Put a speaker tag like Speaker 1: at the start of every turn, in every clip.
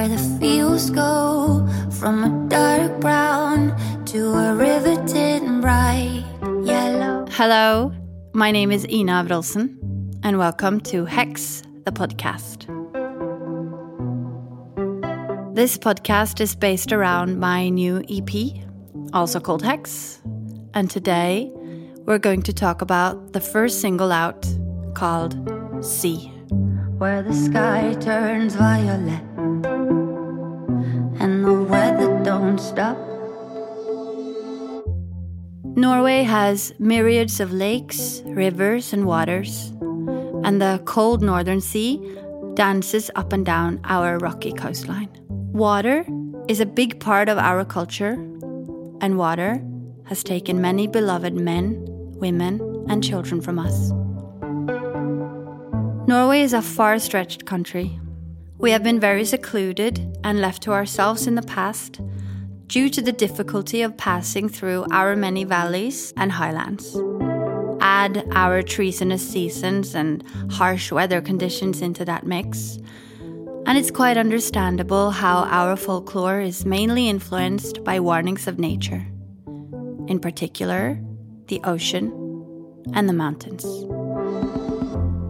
Speaker 1: where the fields go from a dark brown to a riveted bright yellow.
Speaker 2: Hello, my name is Ina Wroldsen, and welcome to Hex, the podcast. This podcast is based around my new EP, also called Hex, and today we're going to talk about the first single out called Sea.
Speaker 1: Where the sky turns violet stop.
Speaker 2: Norway has myriads of lakes, rivers, and waters, and the cold northern sea dances up and down our rocky coastline. Water is a big part of our culture, and water has taken many beloved men, women, and children from us. Norway is a far stretched country. We have been very secluded and left to ourselves in the past due to the difficulty of passing through our many valleys and highlands. Add our treasonous seasons and harsh weather conditions into that mix, and it's quite understandable how our folklore is mainly influenced by warnings of nature, in particular, the ocean and the mountains.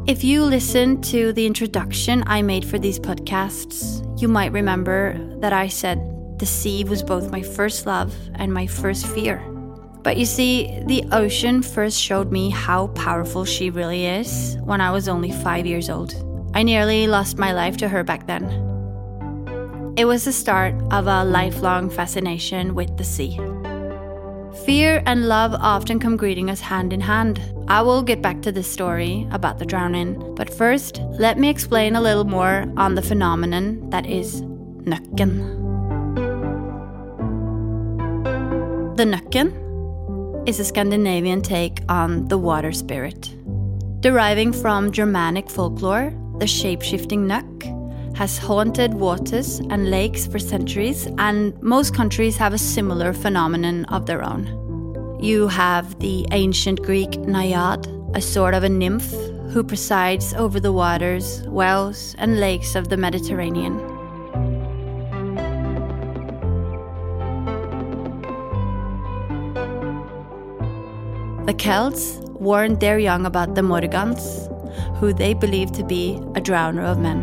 Speaker 2: If you listened to the introduction I made for these podcasts, you might remember that I said the sea was both my first love and my first fear. But you see, the ocean first showed me how powerful she really is when I was only five years old. I nearly lost my life to her back then. It was the start of a lifelong fascination with the sea. Fear and love often come greeting us hand in hand. I will get back to this story about the drowning, but first, let me explain a little more on the phenomenon that is nøkken. The nøkken is a Scandinavian take on the water spirit. Deriving from Germanic folklore, the shape shifting nøkk has haunted waters and lakes for centuries, and most countries have a similar phenomenon of their own. You have the ancient Greek naiad, a sort of a nymph who presides over the waters, wells, and lakes of the Mediterranean. The Celts warned their young about the Morgens, who they believed to be a drowner of men.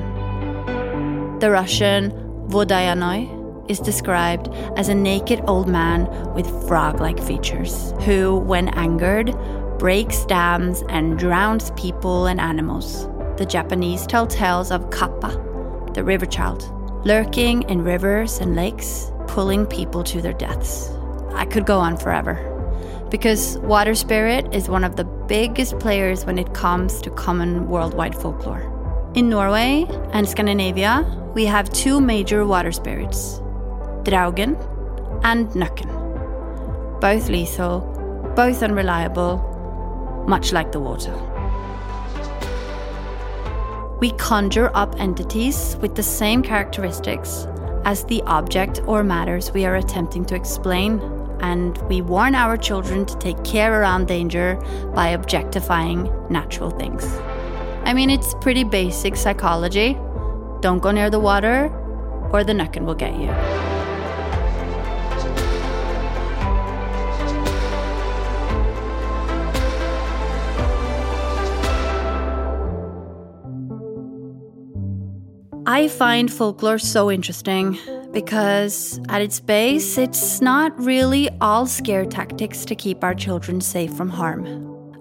Speaker 2: The Russian Vodyanoy is described as a naked old man with frog like features, who, when angered, breaks dams and drowns people and animals. The Japanese tell tales of Kappa, the river child, lurking in rivers and lakes, pulling people to their deaths. I could go on forever. Because water spirit is one of the biggest players when it comes to common worldwide folklore. In Norway and Scandinavia, we have two major water spirits Draugen and Nøkken. Both lethal, both unreliable, much like the water. We conjure up entities with the same characteristics as the object or matters we are attempting to explain, and we warn our children to take care around danger by objectifying natural things. I mean, it's pretty basic psychology. Don't go near the water, or the nøkken will get you. I find folklore so interesting because, at its base, it's not really all scare tactics to keep our children safe from harm.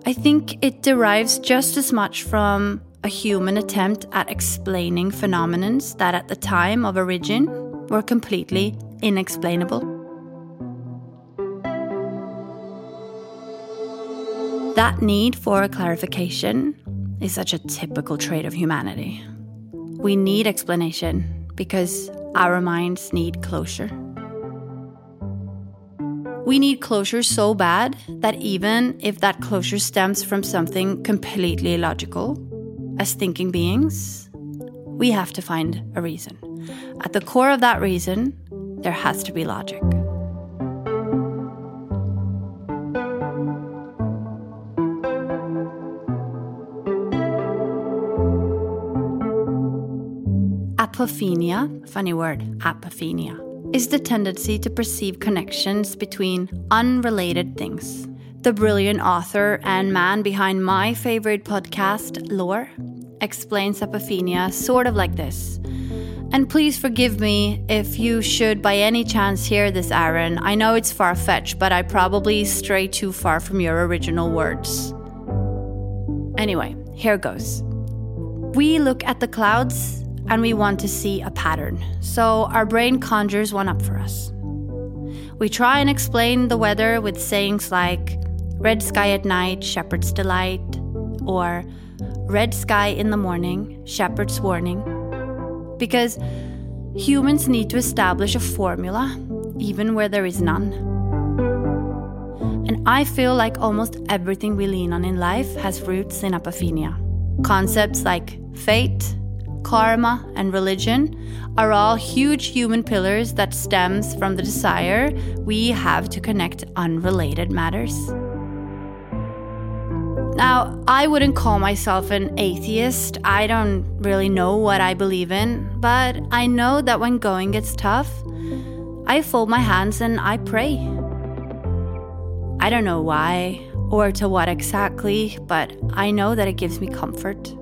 Speaker 2: I think it derives just as much from a human attempt at explaining phenomenons that at the time of origin were completely inexplainable. That need for a clarification is such a typical trait of humanity. We need explanation because our minds need closure. We need closure so bad that even if that closure stems from something completely illogical, as thinking beings, we have to find a reason. At the core of that reason, there has to be logic. Apophenia, funny word, apophenia, is the tendency to perceive connections between unrelated things. The brilliant author and man behind my favorite podcast, Lore, explains apophenia sort of like this. And please forgive me if you should by any chance hear this, Aaron. I know it's far fetched, but I probably stray too far from your original words. Anyway, here goes. We look at the clouds and we want to see a pattern, so our brain conjures one up for us. We try and explain the weather with sayings like red sky at night, shepherd's delight, or red sky in the morning, shepherd's warning. Because humans need to establish a formula, even where there is none. And I feel like almost everything we lean on in life has roots in apophenia. Concepts like fate, karma, and religion are all huge human pillars that stems from the desire we have to connect unrelated matters. Now, I wouldn't call myself an atheist. I don't really know what I believe in, but I know that when going gets tough, I fold my hands and I pray. I don't know why or to what exactly, but I know that it gives me comfort.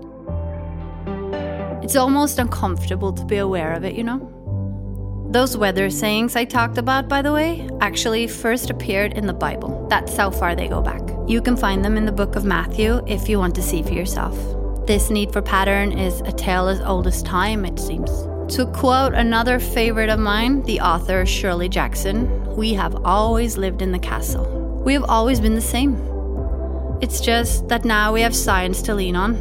Speaker 2: It's almost uncomfortable to be aware of it, you know? Those weather sayings I talked about, by the way, actually first appeared in the Bible. That's how far they go back. You can find them in the book of Matthew if you want to see for yourself. This need for pattern is a tale as old as time, it seems. To quote another favorite of mine, the author Shirley Jackson, we have always lived in the castle. We have always been the same. It's just that now we have science to lean on,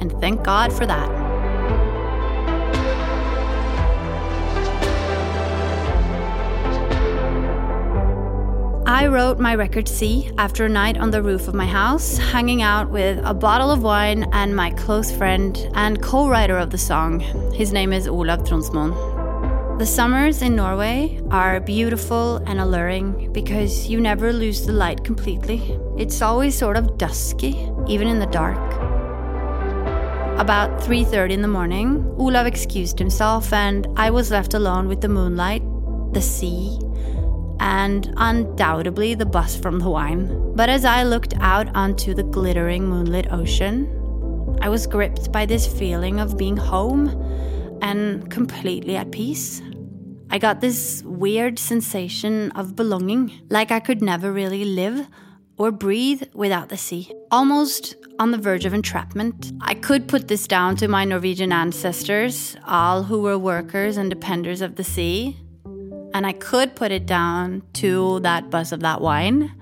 Speaker 2: and thank God for that. I wrote my record Sea after a night on the roof of my house, hanging out with a bottle of wine and my close friend and co writer of the song. His name is Olav Tronsmoen. The summers in Norway are beautiful and alluring because you never lose the light completely. It's always sort of dusky, even in the dark. About 3:30 in the morning, Olav excused himself and I was left alone with the moonlight, the sea, and undoubtedly the bus from the wine. But as I looked out onto the glittering moonlit ocean, I was gripped by this feeling of being home and completely at peace. I got this weird sensation of belonging, like I could never really live or breathe without the sea. Almost on the verge of entrapment. I could put this down to my Norwegian ancestors, all who were workers and dependers of the sea, and I could put it down to that buzz of that wine.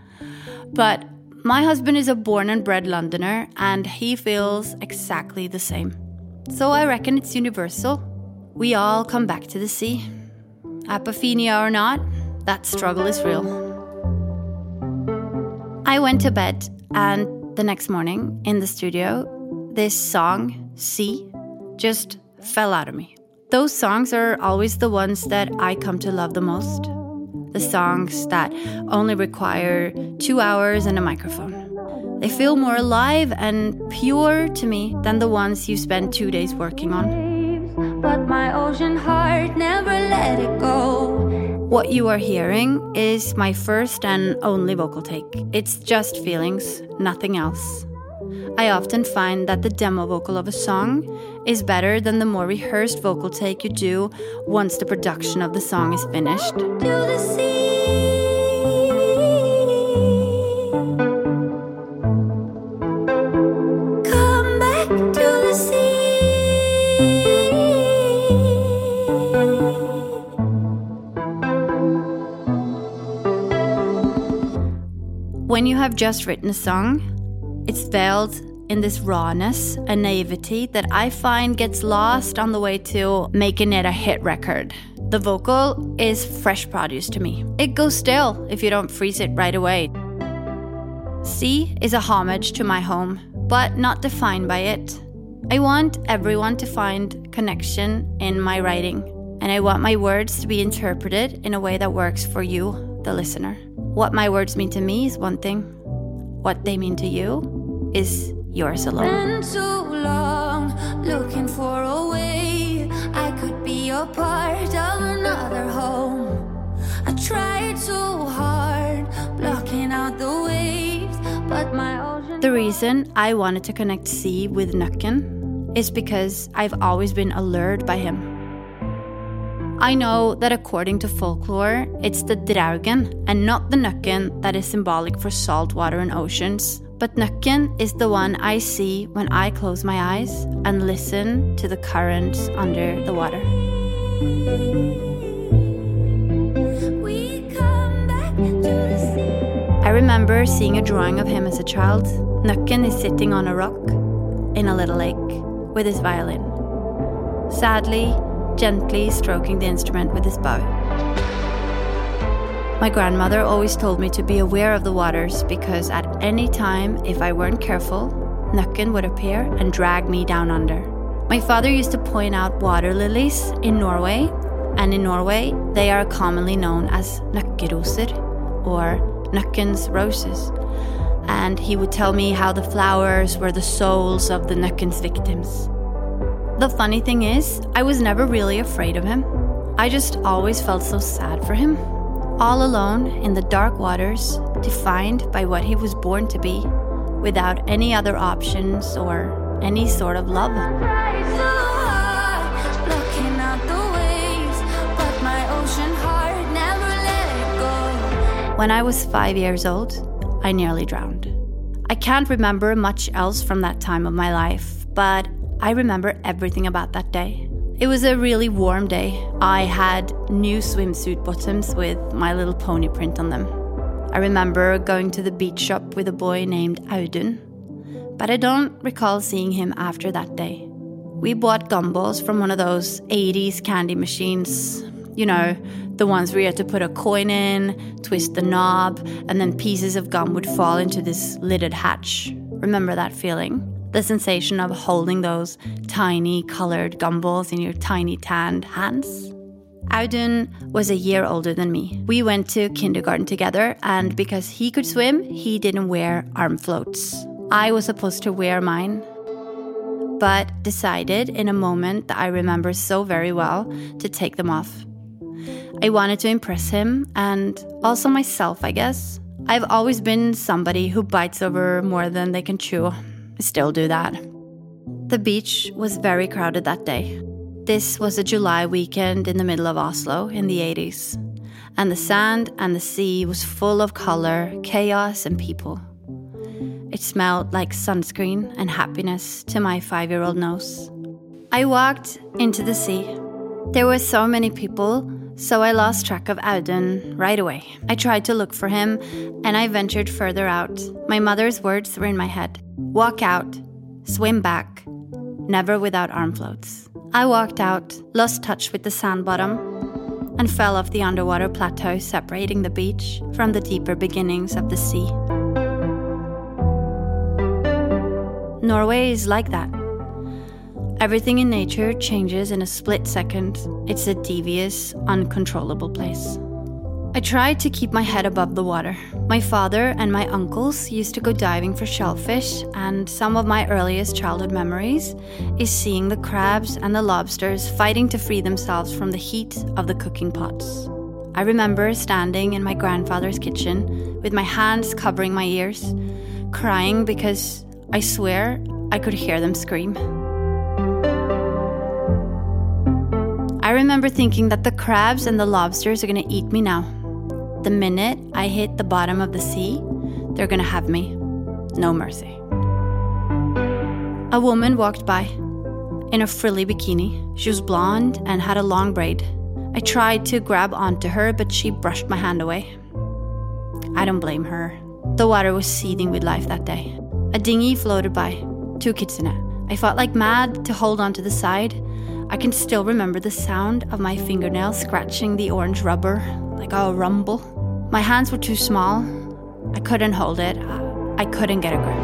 Speaker 2: But my husband is a born and bred Londoner, and he feels exactly the same. So I reckon it's universal. We all come back to the sea. Apophenia or not, that struggle is real. I went to bed, and the next morning in the studio, this song, Sea, just fell out of me. Those songs are always the ones that I come to love the most. The songs that only require two hours and a microphone. They feel more alive and pure to me than the ones you spend two days working on.
Speaker 1: But my ocean heart never let it go.
Speaker 2: What you are hearing is my first and only vocal take. It's just feelings, nothing else. I often find that the demo vocal of a song is better than the more rehearsed vocal take you do once the production of the song is finished. When you have just written a song, it's veiled in this rawness and naivety that I find gets lost on the way to making it a hit record. The vocal is fresh produce to me. It goes stale if you don't freeze it right away. Sea is a homage to my home, but not defined by it. I want everyone to find connection in my writing, and I want my words to be interpreted in a way that works for you, the listener. What my words mean to me is one thing, what they mean to you is yours alone.
Speaker 1: Been too long looking for a way I could be a part of another home. I tried so hard, blocking out the waves, but my ocean.
Speaker 2: The reason I wanted to connect Sea with Nøkken is because I've always been allured by him. I know that according to folklore, it's the Draugen and not the Nøkken that is symbolic for salt water and oceans, but Nøkken is the one I see when I close my eyes and listen to the currents under the water.
Speaker 1: We come back to the sea.
Speaker 2: I remember seeing a drawing of him as a child. Nøkken is sitting on a rock in a little lake with his violin, sadly, gently stroking the instrument with his bow. My grandmother always told me to be aware of the waters because at any time, if I weren't careful, Nøkken would appear and drag me down under. My father used to point out water lilies in Norway, and in Norway, they are commonly known as nøkkeroser or Nøkken's roses. And he would tell me how the flowers were the souls of the Nøkken's victims. The funny thing is, I was never really afraid of him. I just always felt so sad for him. All alone in the dark waters, defined by what he was born to be, without any other options or any sort of love.
Speaker 1: Tried so hard, blocking out the waves, but my ocean heart never let it go.
Speaker 2: When I was five years old, I nearly drowned. I can't remember much else from that time of my life, but I remember everything about that day. It was a really warm day. I had new swimsuit bottoms with My Little Pony print on them. I remember going to the beach shop with a boy named Audun, but I don't recall seeing him after that day. We bought gumballs from one of those 80s candy machines. You know, the ones where you had to put a coin in, twist the knob, and then pieces of gum would fall into this lidded hatch. Remember that feeling? The sensation of holding those tiny colored gumballs in your tiny tanned hands? Audun was a year older than me. We went to kindergarten together, and because he could swim, he didn't wear arm floats. I was supposed to wear mine, but decided in a moment that I remember so very well to take them off. I wanted to impress him and also myself, I guess. I've always been somebody who bites over more than they can chew. I still do that. The beach was very crowded that day. This was a July weekend in the middle of Oslo in the 80s, and the sand and the sea was full of color, chaos, and people. It smelled like sunscreen and happiness to my five year old nose. I walked into the sea. There were so many people, so I lost track of Audun right away. I tried to look for him, and I ventured further out. My mother's words were in my head walk out, swim back, never without arm floats. I walked out, lost touch with the sand bottom, and fell off the underwater plateau separating the beach from the deeper beginnings of the sea. Norway is like that. Everything in nature changes in a split second. It's a devious, uncontrollable place. I tried to keep my head above the water. My father and my uncles used to go diving for shellfish, and some of my earliest childhood memories is seeing the crabs and the lobsters fighting to free themselves from the heat of the cooking pots. I remember standing in my grandfather's kitchen with my hands covering my ears, crying because I swear I could hear them scream. I remember thinking that the crabs and the lobsters are gonna eat me now. The minute I hit the bottom of the sea, they're gonna have me. No mercy. A woman walked by in a frilly bikini. She was blonde and had a long braid. I tried to grab onto her, but she brushed my hand away. I don't blame her. The water was seething with life that day. A dinghy floated by, two kids in it. I fought like mad to hold onto the side. I can still remember the sound of my fingernails scratching the orange rubber, like a rumble. My hands were too small. I couldn't hold it. I couldn't get a grip.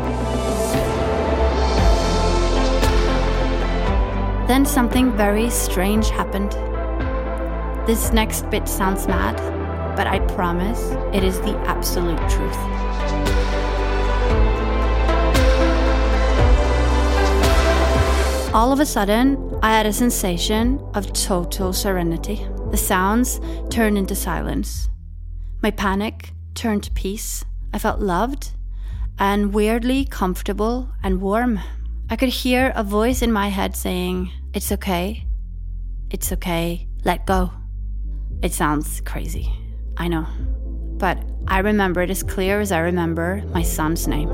Speaker 2: Then something very strange happened. This next bit sounds mad, but I promise it is the absolute truth. All of a sudden, I had a sensation of total serenity. The sounds turned into silence. My panic turned to peace. I felt loved and weirdly comfortable and warm. I could hear a voice in my head saying, It's okay. It's okay. Let go. It sounds crazy. I know. But I remember it as clear as I remember my son's name.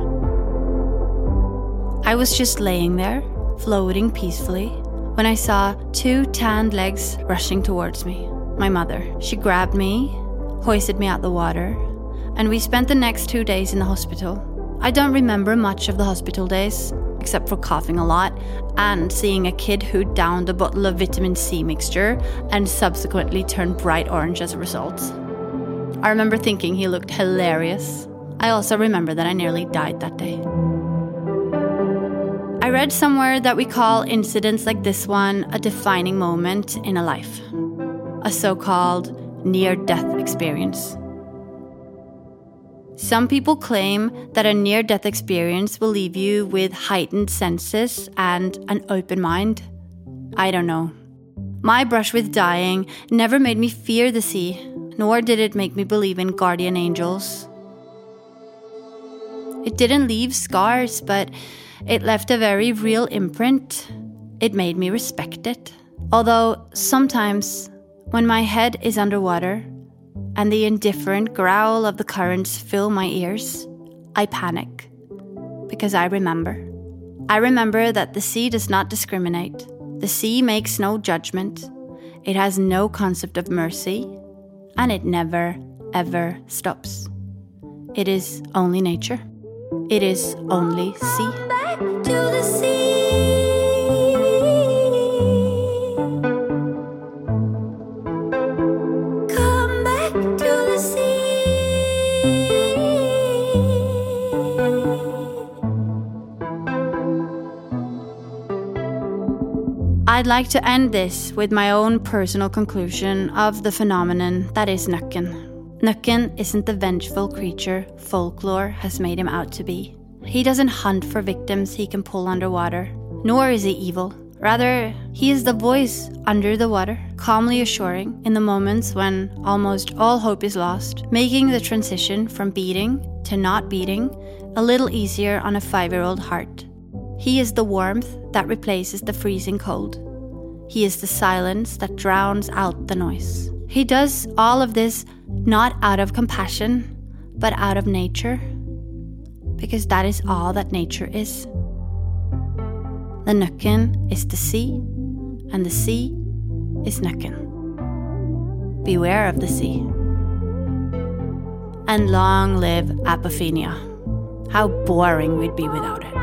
Speaker 2: I was just laying there, floating peacefully, when I saw two tanned legs rushing towards me. My mother. She grabbed me, hoisted me out the water, and we spent the next two days in the hospital. I don't remember much of the hospital days, except for coughing a lot and seeing a kid who downed a bottle of vitamin C mixture and subsequently turned bright orange as a result. I remember thinking he looked hilarious. I also remember that I nearly died that day. I read somewhere that we call incidents like this one a defining moment in a life, a so called near death experience. Some people claim that a near death experience will leave you with heightened senses and an open mind. I don't know. My brush with dying never made me fear the sea, nor did it make me believe in guardian angels. It didn't leave scars, but it left a very real imprint. It made me respect it. Although sometimes, when my head is underwater, and the indifferent growl of the currents fill my ears, I panic. Because I remember. I remember that the sea does not discriminate. The sea makes no judgment. It has no concept of mercy. And it never, ever stops. It is only nature. It is only sea. I'd like to end this with my own personal conclusion of the phenomenon that is Nøkken. Nøkken isn't the vengeful creature folklore has made him out to be. He doesn't hunt for victims he can pull underwater, nor is he evil. Rather, he is the voice under the water, calmly assuring in the moments when almost all hope is lost, making the transition from beating to not beating a little easier on a five year old heart. He is the warmth that replaces the freezing cold. He is the silence that drowns out the noise. He does all of this not out of compassion, but out of nature, because that is all that nature is. The Nøkken is the sea, and the sea is Nøkken. Beware of the sea. And long live Apophenia. How boring we'd be without it.